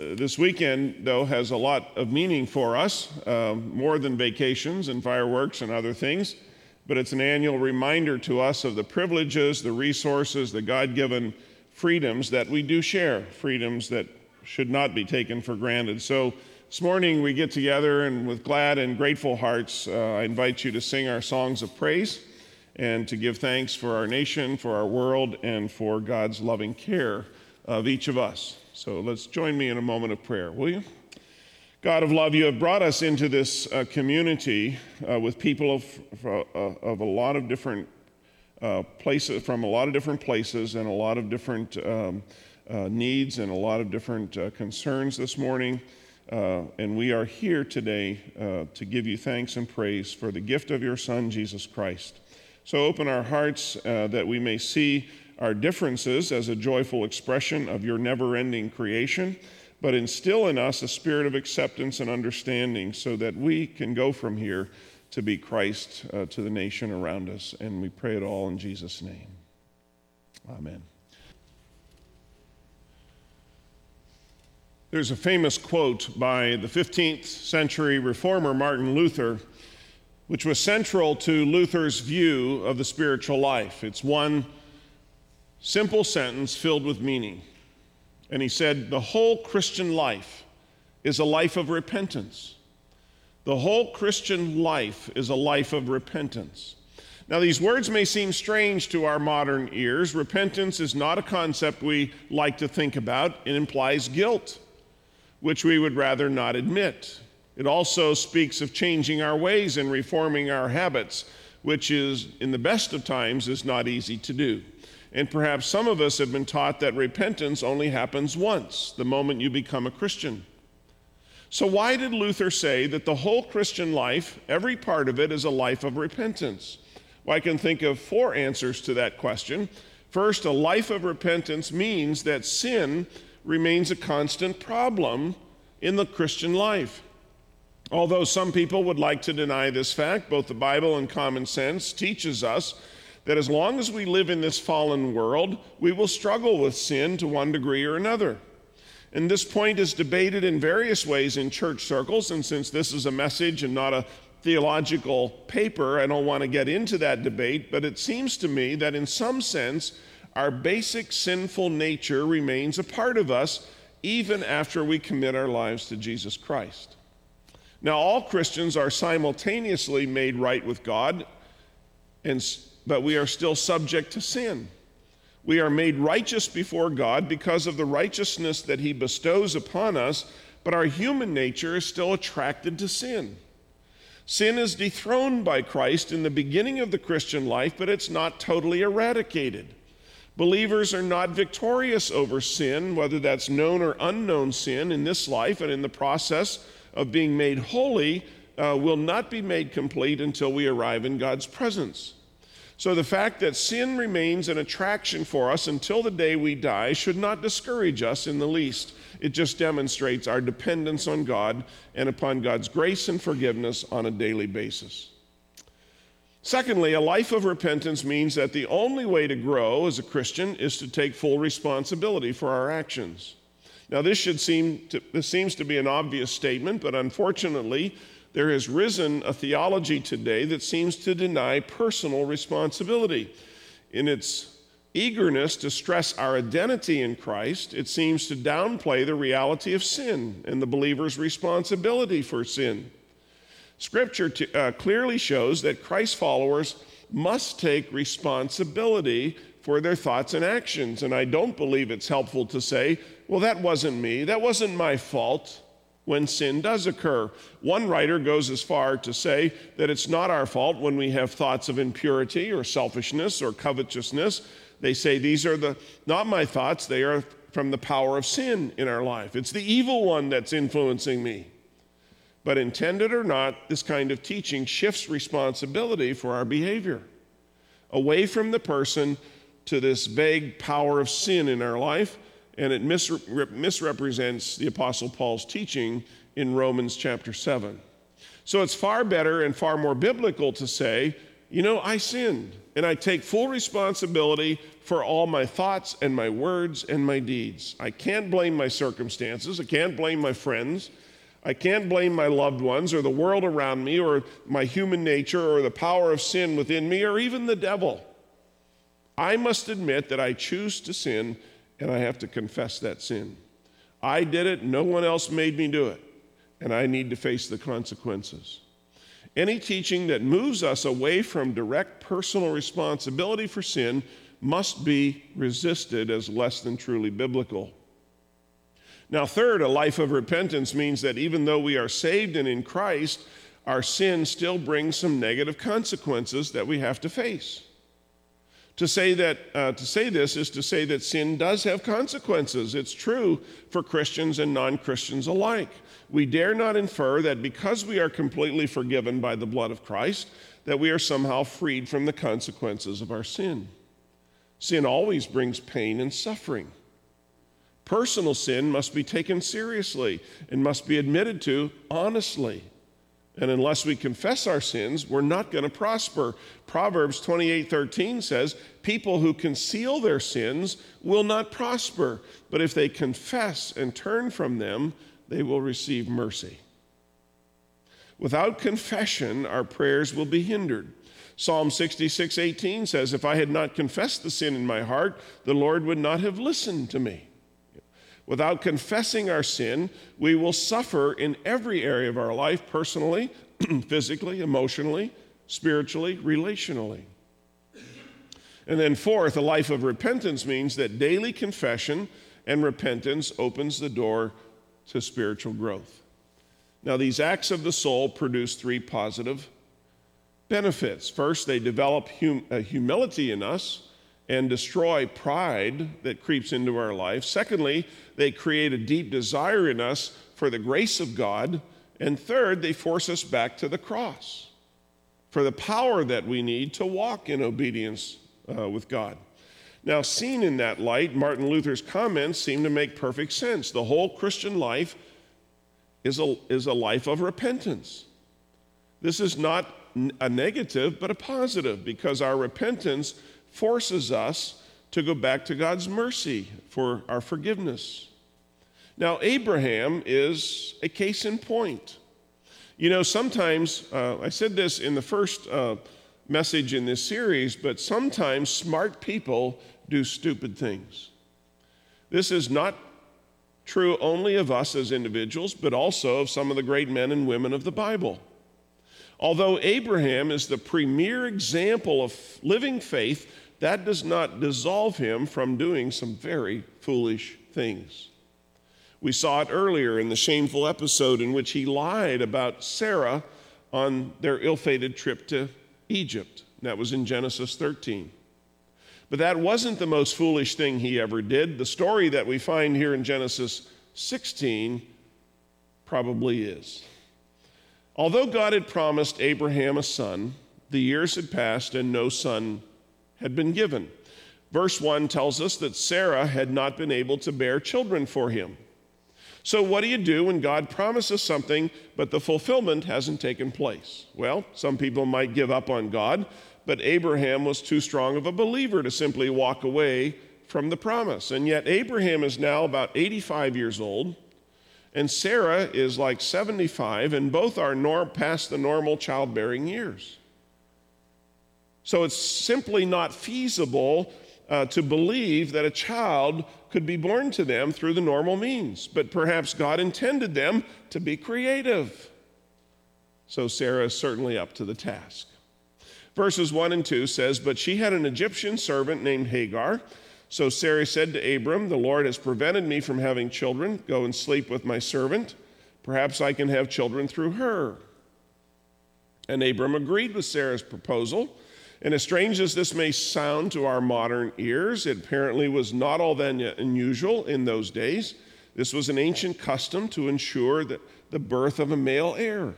this weekend, though, has a lot of meaning for us, uh, more than vacations and fireworks and other things, but it's an annual reminder to us of the privileges, the resources, the God given freedoms that we do share, freedoms that should not be taken for granted. So this morning we get together and with glad and grateful hearts, uh, I invite you to sing our songs of praise and to give thanks for our nation, for our world, and for God's loving care of each of us. So let's join me in a moment of prayer, will you? God of love, you have brought us into this uh, community uh, with people of, uh, of a lot of different uh, places, from a lot of different places and a lot of different um, uh, needs and a lot of different uh, concerns this morning. and we are here today to give you thanks and praise for the gift of your Son, Jesus Christ. So open our hearts that we may see our differences as a joyful expression of your never ending creation, but instill in us a spirit of acceptance and understanding so that we can go from here to be Christ uh, to the nation around us. And we pray it all in Jesus' name. Amen. There's a famous quote by the 15th century reformer Martin Luther, which was central to Luther's view of the spiritual life. It's one simple sentence filled with meaning. And he said, The whole Christian life is a life of repentance. The whole Christian life is a life of repentance. Now, these words may seem strange to our modern ears. Repentance is not a concept we like to think about, it implies guilt, which we would rather not admit. It also speaks of changing our ways and reforming our habits, which is, in the best of times, is not easy to do. And perhaps some of us have been taught that repentance only happens once, the moment you become a Christian. So, why did Luther say that the whole Christian life, every part of it, is a life of repentance? Well, I can think of four answers to that question. First, a life of repentance means that sin remains a constant problem in the Christian life. Although some people would like to deny this fact, both the Bible and common sense teaches us that as long as we live in this fallen world, we will struggle with sin to one degree or another. And this point is debated in various ways in church circles. And since this is a message and not a theological paper, I don't want to get into that debate. But it seems to me that in some sense, our basic sinful nature remains a part of us even after we commit our lives to Jesus Christ. Now, all Christians are simultaneously made right with God and but we are still subject to sin. We are made righteous before God because of the righteousness that He bestows upon us, but our human nature is still attracted to sin. Sin is dethroned by Christ in the beginning of the Christian life, but it's not totally eradicated. Believers are not victorious over sin, whether that's known or unknown sin, in this life and in the process of being made holy, uh, will not be made complete until we arrive in God's presence. So the fact that sin remains an attraction for us until the day we die should not discourage us in the least. It just demonstrates our dependence on God and upon God's grace and forgiveness on a daily basis. Secondly, a life of repentance means that the only way to grow as a Christian is to take full responsibility for our actions. Now, this should seem to, this seems to be an obvious statement, but unfortunately, there has risen a theology today that seems to deny personal responsibility. In its eagerness to stress our identity in Christ, it seems to downplay the reality of sin and the believer's responsibility for sin. Scripture uh, clearly shows that Christ followers must take responsibility for their thoughts and actions. And I don't believe it's helpful to say, well, that wasn't me, that wasn't my fault when sin does occur. One writer goes as far to say that it's not our fault when we have thoughts of impurity or selfishness or covetousness. They say these are the not my thoughts, they are from the power of sin in our life. It's the evil one that's influencing me. But intended or not, this kind of teaching shifts responsibility for our behavior away from the person to this vague power of sin in our life and it misre- misrepresents the Apostle Paul's teaching in Romans chapter 7. So it's far better and far more biblical to say, you know, I sinned, and I take full responsibility for all my thoughts and my words and my deeds. I can't blame my circumstances. I can't blame my friends. I can't blame my loved ones or the world around me or my human nature or the power of sin within me or even the devil. I must admit that I choose to sin and I have to confess that sin. I did it, no one else made me do it, and I need to face the consequences. Any teaching that moves us away from direct personal responsibility for sin must be resisted as less than truly biblical. Now, third, a life of repentance means that even though we are saved and in Christ, our sin still brings some negative consequences that we have to face. To say, that, uh, to say this is to say that sin does have consequences. It's true for Christians and non Christians alike. We dare not infer that because we are completely forgiven by the blood of Christ, that we are somehow freed from the consequences of our sin. Sin always brings pain and suffering. Personal sin must be taken seriously and must be admitted to honestly. And unless we confess our sins, we're not going to prosper. Proverbs 28:13 says, "People who conceal their sins will not prosper, but if they confess and turn from them, they will receive mercy." Without confession, our prayers will be hindered. Psalm 66, 18 says, If I had not confessed the sin in my heart, the Lord would not have listened to me. Without confessing our sin, we will suffer in every area of our life personally, physically, emotionally, spiritually, relationally. And then, fourth, a life of repentance means that daily confession and repentance opens the door to spiritual growth. Now, these acts of the soul produce three positive benefits. First, they develop hum- uh, humility in us and destroy pride that creeps into our life. Secondly, they create a deep desire in us for the grace of God. And third, they force us back to the cross for the power that we need to walk in obedience uh, with God. Now, seen in that light, Martin Luther's comments seem to make perfect sense. The whole Christian life is a, is a life of repentance. This is not a negative, but a positive, because our repentance forces us to go back to God's mercy for our forgiveness. Now, Abraham is a case in point. You know, sometimes, uh, I said this in the first uh, message in this series, but sometimes smart people do stupid things. This is not true only of us as individuals, but also of some of the great men and women of the Bible. Although Abraham is the premier example of living faith, that does not dissolve him from doing some very foolish things. We saw it earlier in the shameful episode in which he lied about Sarah on their ill fated trip to Egypt. That was in Genesis 13. But that wasn't the most foolish thing he ever did. The story that we find here in Genesis 16 probably is. Although God had promised Abraham a son, the years had passed and no son had been given. Verse 1 tells us that Sarah had not been able to bear children for him. So, what do you do when God promises something, but the fulfillment hasn't taken place? Well, some people might give up on God, but Abraham was too strong of a believer to simply walk away from the promise. And yet, Abraham is now about 85 years old and Sarah is like 75, and both are norm, past the normal childbearing years. So it's simply not feasible uh, to believe that a child could be born to them through the normal means. But perhaps God intended them to be creative. So Sarah is certainly up to the task. Verses 1 and 2 says, But she had an Egyptian servant named Hagar so Sarah said to Abram, The Lord has prevented me from having children. Go and sleep with my servant. Perhaps I can have children through her. And Abram agreed with Sarah's proposal. And as strange as this may sound to our modern ears, it apparently was not all that unusual in those days. This was an ancient custom to ensure that the birth of a male heir.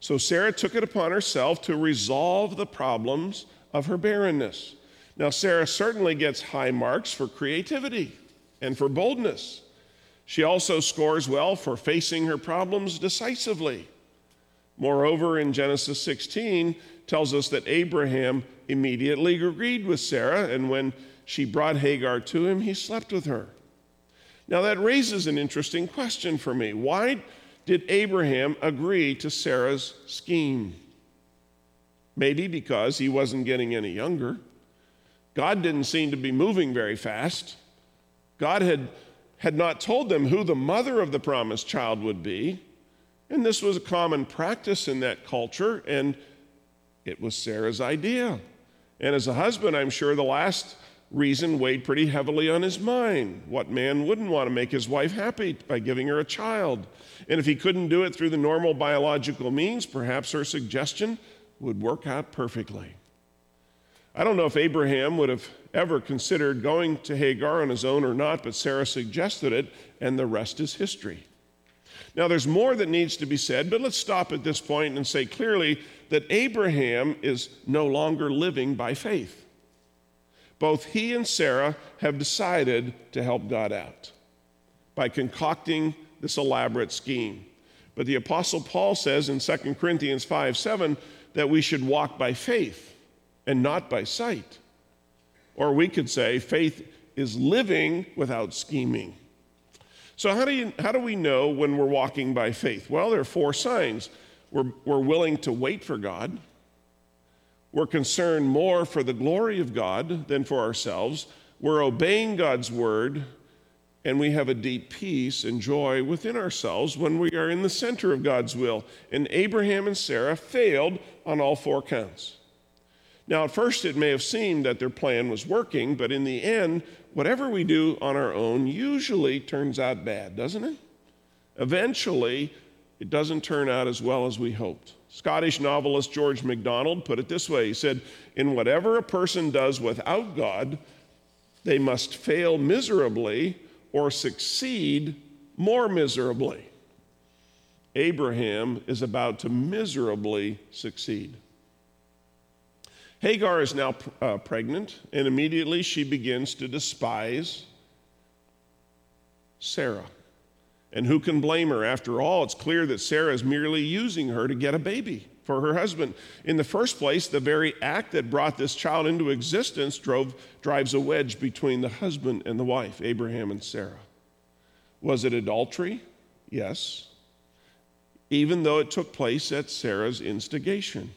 So Sarah took it upon herself to resolve the problems of her barrenness. Now, Sarah certainly gets high marks for creativity and for boldness. She also scores well for facing her problems decisively. Moreover, in Genesis 16, tells us that Abraham immediately agreed with Sarah, and when she brought Hagar to him, he slept with her. Now that raises an interesting question for me. Why did Abraham agree to Sarah's scheme? Maybe because he wasn't getting any younger. God didn't seem to be moving very fast. God had, had not told them who the mother of the promised child would be. And this was a common practice in that culture, and it was Sarah's idea. And as a husband, I'm sure the last reason weighed pretty heavily on his mind. What man wouldn't want to make his wife happy by giving her a child? And if he couldn't do it through the normal biological means, perhaps her suggestion would work out perfectly. I don't know if Abraham would have ever considered going to Hagar on his own or not, but Sarah suggested it, and the rest is history. Now, there's more that needs to be said, but let's stop at this point and say clearly that Abraham is no longer living by faith. Both he and Sarah have decided to help God out by concocting this elaborate scheme. But the Apostle Paul says in 2 Corinthians 5 7 that we should walk by faith and not by sight. Or we could say faith is living without scheming. So, how do, you, how do we know when we're walking by faith? Well, there are four signs. We're, we're willing to wait for God, we're concerned more for the glory of God than for ourselves. We're obeying God's word, and we have a deep peace and joy within ourselves when we are in the center of God's will. And Abraham and Sarah failed on all four counts. Now, at first, it may have seemed that their plan was working, but in the end, whatever we do on our own usually turns out bad, doesn't it? Eventually, it doesn't turn out as well as we hoped. Scottish novelist George MacDonald put it this way He said, In whatever a person does without God, they must fail miserably or succeed more miserably. Abraham is about to miserably succeed. Hagar is now uh, pregnant, and immediately she begins to despise Sarah. And who can blame her? After all, it's clear that Sarah is merely using her to get a baby for her husband. In the first place, the very act that brought this child into existence drove, drives a wedge between the husband and the wife, Abraham and Sarah. Was it adultery? Yes. Even though it took place at Sarah's instigation.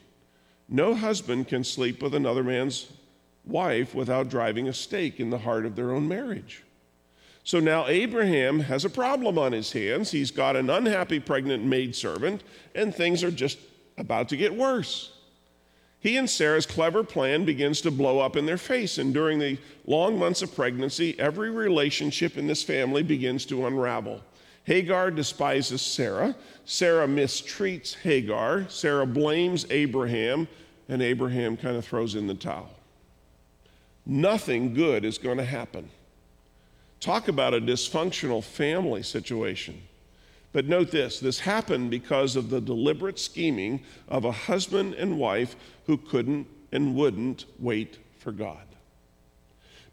No husband can sleep with another man's wife without driving a stake in the heart of their own marriage. So now Abraham has a problem on his hands. He's got an unhappy pregnant maidservant, and things are just about to get worse. He and Sarah's clever plan begins to blow up in their face, and during the long months of pregnancy, every relationship in this family begins to unravel. Hagar despises Sarah. Sarah mistreats Hagar. Sarah blames Abraham, and Abraham kind of throws in the towel. Nothing good is going to happen. Talk about a dysfunctional family situation. But note this this happened because of the deliberate scheming of a husband and wife who couldn't and wouldn't wait for God.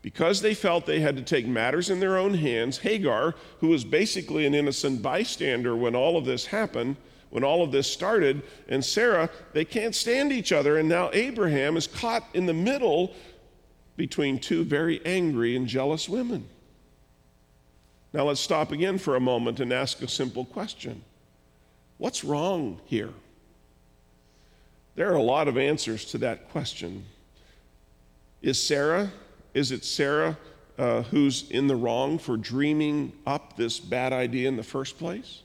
Because they felt they had to take matters in their own hands, Hagar, who was basically an innocent bystander when all of this happened, when all of this started, and Sarah, they can't stand each other. And now Abraham is caught in the middle between two very angry and jealous women. Now let's stop again for a moment and ask a simple question What's wrong here? There are a lot of answers to that question. Is Sarah, is it Sarah uh, who's in the wrong for dreaming up this bad idea in the first place?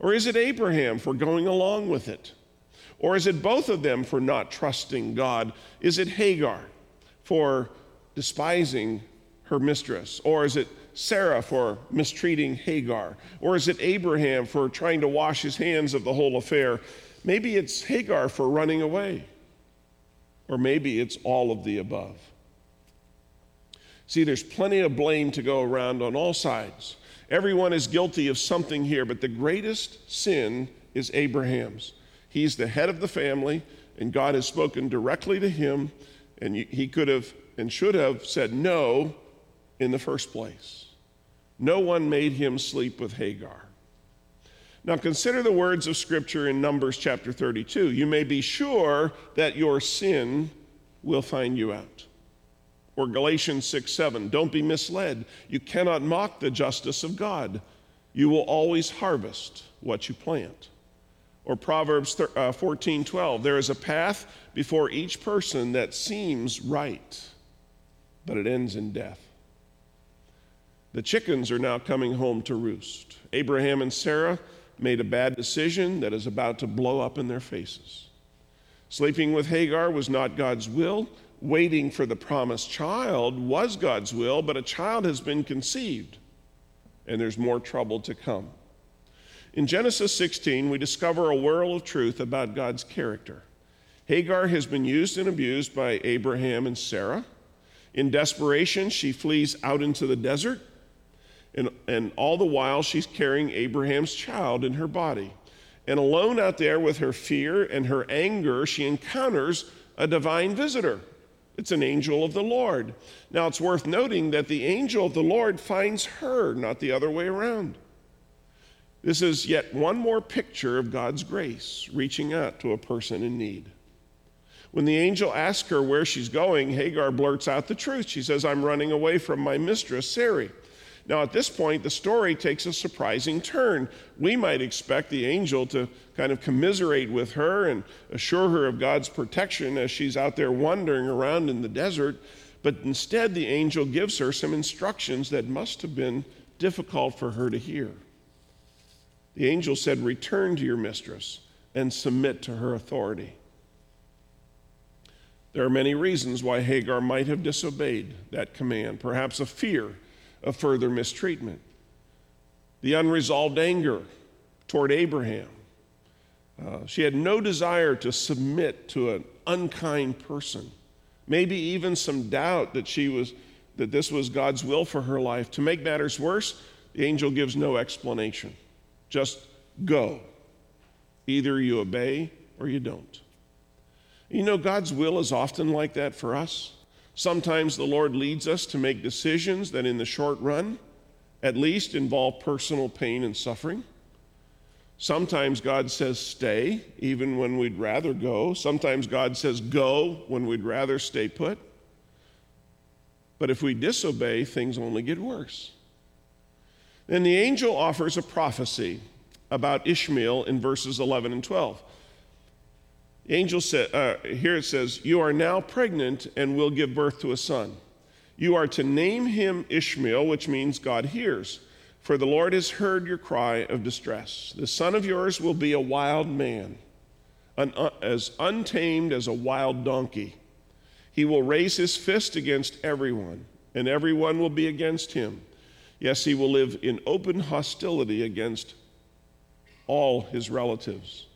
Or is it Abraham for going along with it? Or is it both of them for not trusting God? Is it Hagar for despising her mistress? Or is it Sarah for mistreating Hagar? Or is it Abraham for trying to wash his hands of the whole affair? Maybe it's Hagar for running away. Or maybe it's all of the above. See, there's plenty of blame to go around on all sides. Everyone is guilty of something here, but the greatest sin is Abraham's. He's the head of the family, and God has spoken directly to him, and he could have and should have said no in the first place. No one made him sleep with Hagar. Now consider the words of Scripture in Numbers chapter 32. You may be sure that your sin will find you out. Or Galatians 6 7, don't be misled. You cannot mock the justice of God. You will always harvest what you plant. Or Proverbs uh, 14 12, there is a path before each person that seems right, but it ends in death. The chickens are now coming home to roost. Abraham and Sarah made a bad decision that is about to blow up in their faces. Sleeping with Hagar was not God's will. Waiting for the promised child was God's will, but a child has been conceived, and there's more trouble to come. In Genesis 16, we discover a whirl of truth about God's character. Hagar has been used and abused by Abraham and Sarah. In desperation, she flees out into the desert, and, and all the while, she's carrying Abraham's child in her body. And alone out there with her fear and her anger, she encounters a divine visitor. It's an angel of the Lord. Now, it's worth noting that the angel of the Lord finds her, not the other way around. This is yet one more picture of God's grace reaching out to a person in need. When the angel asks her where she's going, Hagar blurts out the truth. She says, I'm running away from my mistress, Sarai. Now, at this point, the story takes a surprising turn. We might expect the angel to kind of commiserate with her and assure her of God's protection as she's out there wandering around in the desert, but instead, the angel gives her some instructions that must have been difficult for her to hear. The angel said, Return to your mistress and submit to her authority. There are many reasons why Hagar might have disobeyed that command, perhaps a fear of further mistreatment, the unresolved anger toward Abraham. Uh, she had no desire to submit to an unkind person, maybe even some doubt that she was that this was God's will for her life. To make matters worse, the angel gives no explanation. Just go. Either you obey or you don't. You know, God's will is often like that for us. Sometimes the Lord leads us to make decisions that, in the short run, at least involve personal pain and suffering. Sometimes God says stay, even when we'd rather go. Sometimes God says go when we'd rather stay put. But if we disobey, things only get worse. Then the angel offers a prophecy about Ishmael in verses 11 and 12. Angel said, uh, here it says, You are now pregnant and will give birth to a son. You are to name him Ishmael, which means God hears, for the Lord has heard your cry of distress. The son of yours will be a wild man, an, uh, as untamed as a wild donkey. He will raise his fist against everyone, and everyone will be against him. Yes, he will live in open hostility against all his relatives.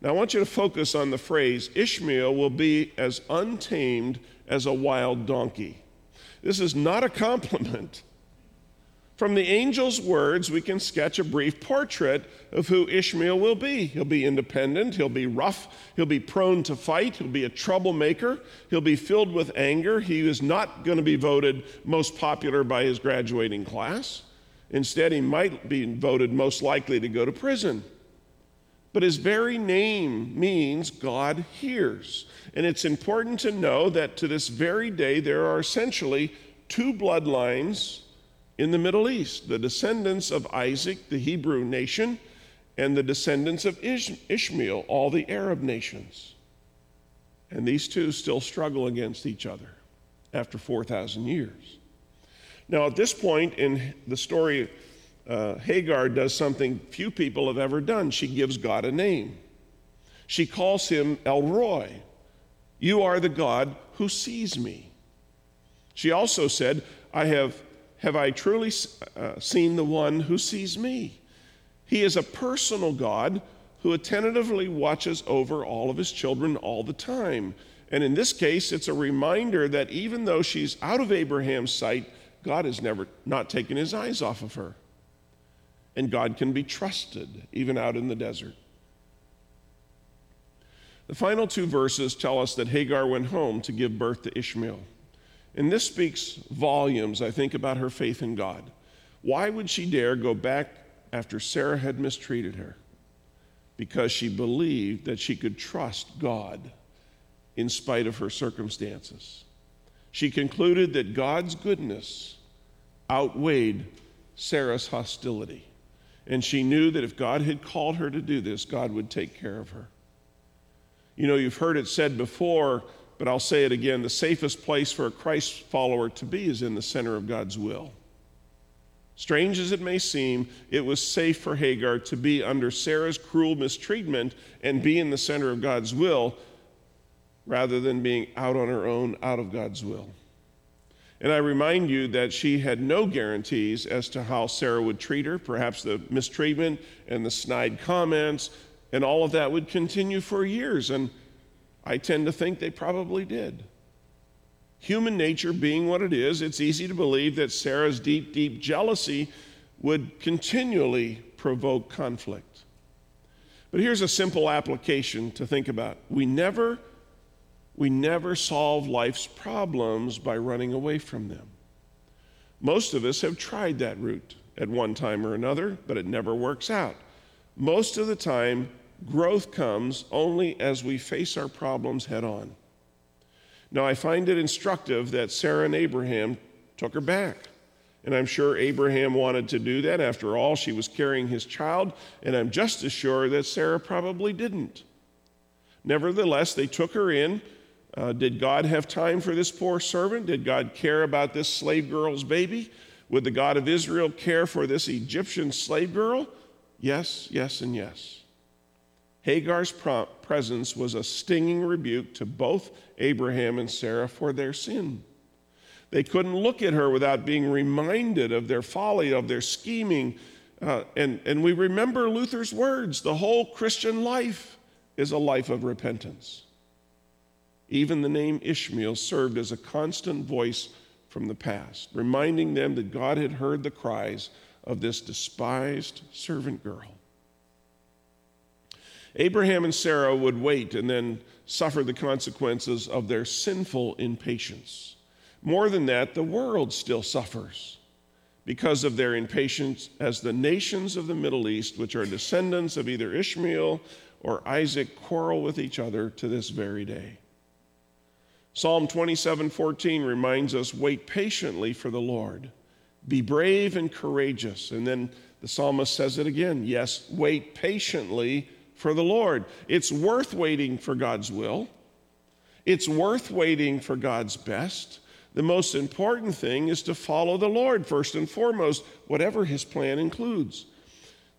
Now, I want you to focus on the phrase Ishmael will be as untamed as a wild donkey. This is not a compliment. From the angel's words, we can sketch a brief portrait of who Ishmael will be. He'll be independent, he'll be rough, he'll be prone to fight, he'll be a troublemaker, he'll be filled with anger. He is not going to be voted most popular by his graduating class. Instead, he might be voted most likely to go to prison. But his very name means God hears. And it's important to know that to this very day, there are essentially two bloodlines in the Middle East the descendants of Isaac, the Hebrew nation, and the descendants of Ishmael, all the Arab nations. And these two still struggle against each other after 4,000 years. Now, at this point in the story, uh, Hagar does something few people have ever done. She gives God a name. She calls him El Roi. You are the God who sees me. She also said, I have, have I truly uh, seen the one who sees me? He is a personal God who attentively watches over all of his children all the time. And in this case, it's a reminder that even though she's out of Abraham's sight, God has never not taken his eyes off of her. And God can be trusted even out in the desert. The final two verses tell us that Hagar went home to give birth to Ishmael. And this speaks volumes, I think, about her faith in God. Why would she dare go back after Sarah had mistreated her? Because she believed that she could trust God in spite of her circumstances. she concluded that God's goodness outweighed Sarah's hostility. And she knew that if God had called her to do this, God would take care of her. You know, you've heard it said before, but I'll say it again the safest place for a Christ follower to be is in the center of God's will. Strange as it may seem, it was safe for Hagar to be under Sarah's cruel mistreatment and be in the center of God's will rather than being out on her own, out of God's will. And I remind you that she had no guarantees as to how Sarah would treat her. Perhaps the mistreatment and the snide comments and all of that would continue for years. And I tend to think they probably did. Human nature being what it is, it's easy to believe that Sarah's deep, deep jealousy would continually provoke conflict. But here's a simple application to think about. We never we never solve life's problems by running away from them. Most of us have tried that route at one time or another, but it never works out. Most of the time, growth comes only as we face our problems head on. Now, I find it instructive that Sarah and Abraham took her back. And I'm sure Abraham wanted to do that. After all, she was carrying his child, and I'm just as sure that Sarah probably didn't. Nevertheless, they took her in. Uh, did God have time for this poor servant? Did God care about this slave girl's baby? Would the God of Israel care for this Egyptian slave girl? Yes, yes, and yes. Hagar's presence was a stinging rebuke to both Abraham and Sarah for their sin. They couldn't look at her without being reminded of their folly, of their scheming. Uh, and, and we remember Luther's words the whole Christian life is a life of repentance. Even the name Ishmael served as a constant voice from the past, reminding them that God had heard the cries of this despised servant girl. Abraham and Sarah would wait and then suffer the consequences of their sinful impatience. More than that, the world still suffers because of their impatience as the nations of the Middle East, which are descendants of either Ishmael or Isaac, quarrel with each other to this very day. Psalm 27:14 reminds us wait patiently for the Lord. Be brave and courageous. And then the psalmist says it again. Yes, wait patiently for the Lord. It's worth waiting for God's will, it's worth waiting for God's best. The most important thing is to follow the Lord first and foremost, whatever his plan includes.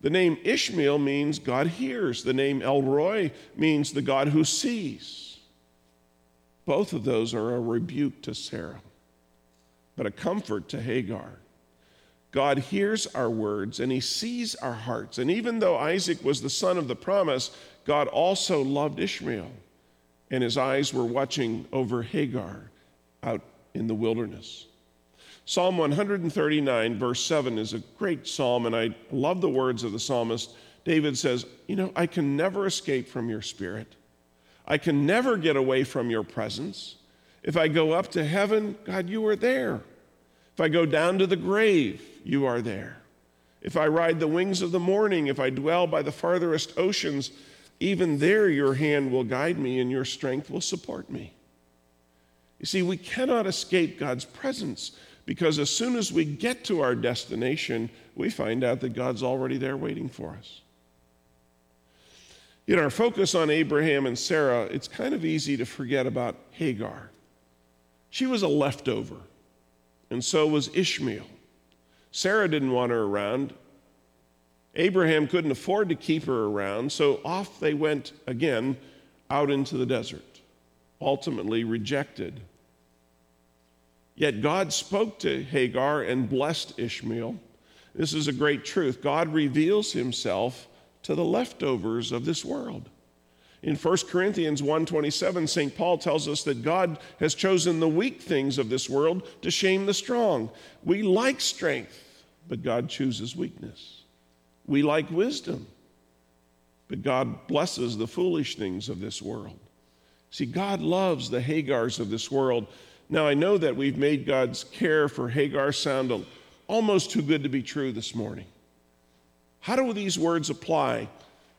The name Ishmael means God hears. The name El Roi means the God who sees. Both of those are a rebuke to Sarah, but a comfort to Hagar. God hears our words and he sees our hearts. And even though Isaac was the son of the promise, God also loved Ishmael, and his eyes were watching over Hagar out in the wilderness. Psalm 139, verse 7, is a great psalm, and I love the words of the psalmist. David says, You know, I can never escape from your spirit. I can never get away from your presence. If I go up to heaven, God, you are there. If I go down to the grave, you are there. If I ride the wings of the morning, if I dwell by the farthest oceans, even there your hand will guide me and your strength will support me. You see, we cannot escape God's presence because as soon as we get to our destination, we find out that God's already there waiting for us. In our focus on Abraham and Sarah, it's kind of easy to forget about Hagar. She was a leftover, and so was Ishmael. Sarah didn't want her around. Abraham couldn't afford to keep her around, so off they went again out into the desert, ultimately rejected. Yet God spoke to Hagar and blessed Ishmael. This is a great truth. God reveals himself to the leftovers of this world. In 1 Corinthians 1:27, St. Paul tells us that God has chosen the weak things of this world to shame the strong. We like strength, but God chooses weakness. We like wisdom, but God blesses the foolish things of this world. See, God loves the Hagars of this world. Now, I know that we've made God's care for Hagar sound almost too good to be true this morning. How do these words apply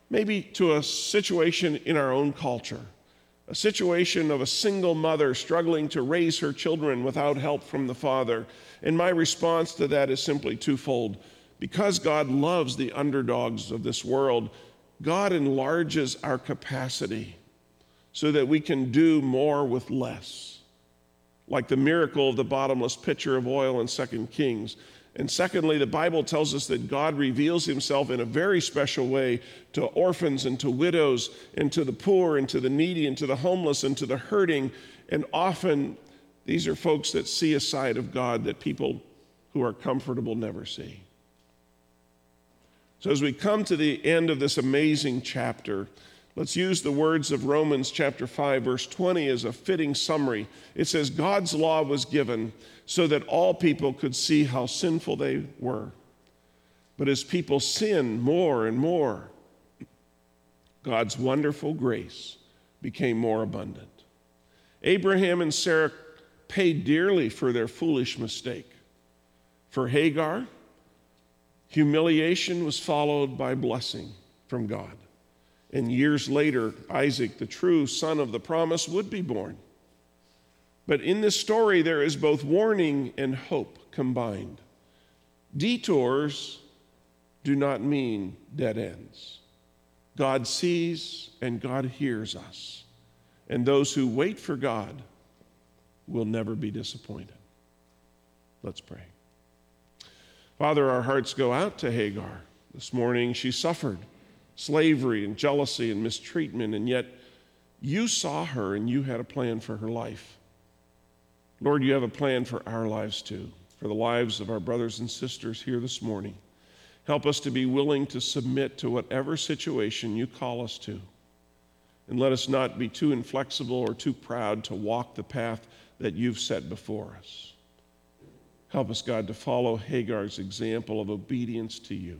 maybe to a situation in our own culture. a situation of a single mother struggling to raise her children without help from the father. And my response to that is simply twofold. Because God loves the underdogs of this world, God enlarges our capacity so that we can do more with less. Like the miracle of the bottomless pitcher of oil in 2 Kings. And secondly, the Bible tells us that God reveals himself in a very special way to orphans and to widows and to the poor and to the needy and to the homeless and to the hurting. And often these are folks that see a side of God that people who are comfortable never see. So as we come to the end of this amazing chapter, Let's use the words of Romans chapter 5, verse 20 as a fitting summary. It says, God's law was given so that all people could see how sinful they were. But as people sin more and more, God's wonderful grace became more abundant. Abraham and Sarah paid dearly for their foolish mistake. For Hagar, humiliation was followed by blessing from God. And years later, Isaac, the true son of the promise, would be born. But in this story, there is both warning and hope combined. Detours do not mean dead ends. God sees and God hears us. And those who wait for God will never be disappointed. Let's pray. Father, our hearts go out to Hagar. This morning she suffered slavery and jealousy and mistreatment, and yet you saw her and you had a plan for her life. Lord, you have a plan for our lives too, for the lives of our brothers and sisters here this morning. Help us to be willing to submit to whatever situation you call us to. And let us not be too inflexible or too proud to walk the path that you've set before us. Help us, God, to follow Hagar's example of obedience to you.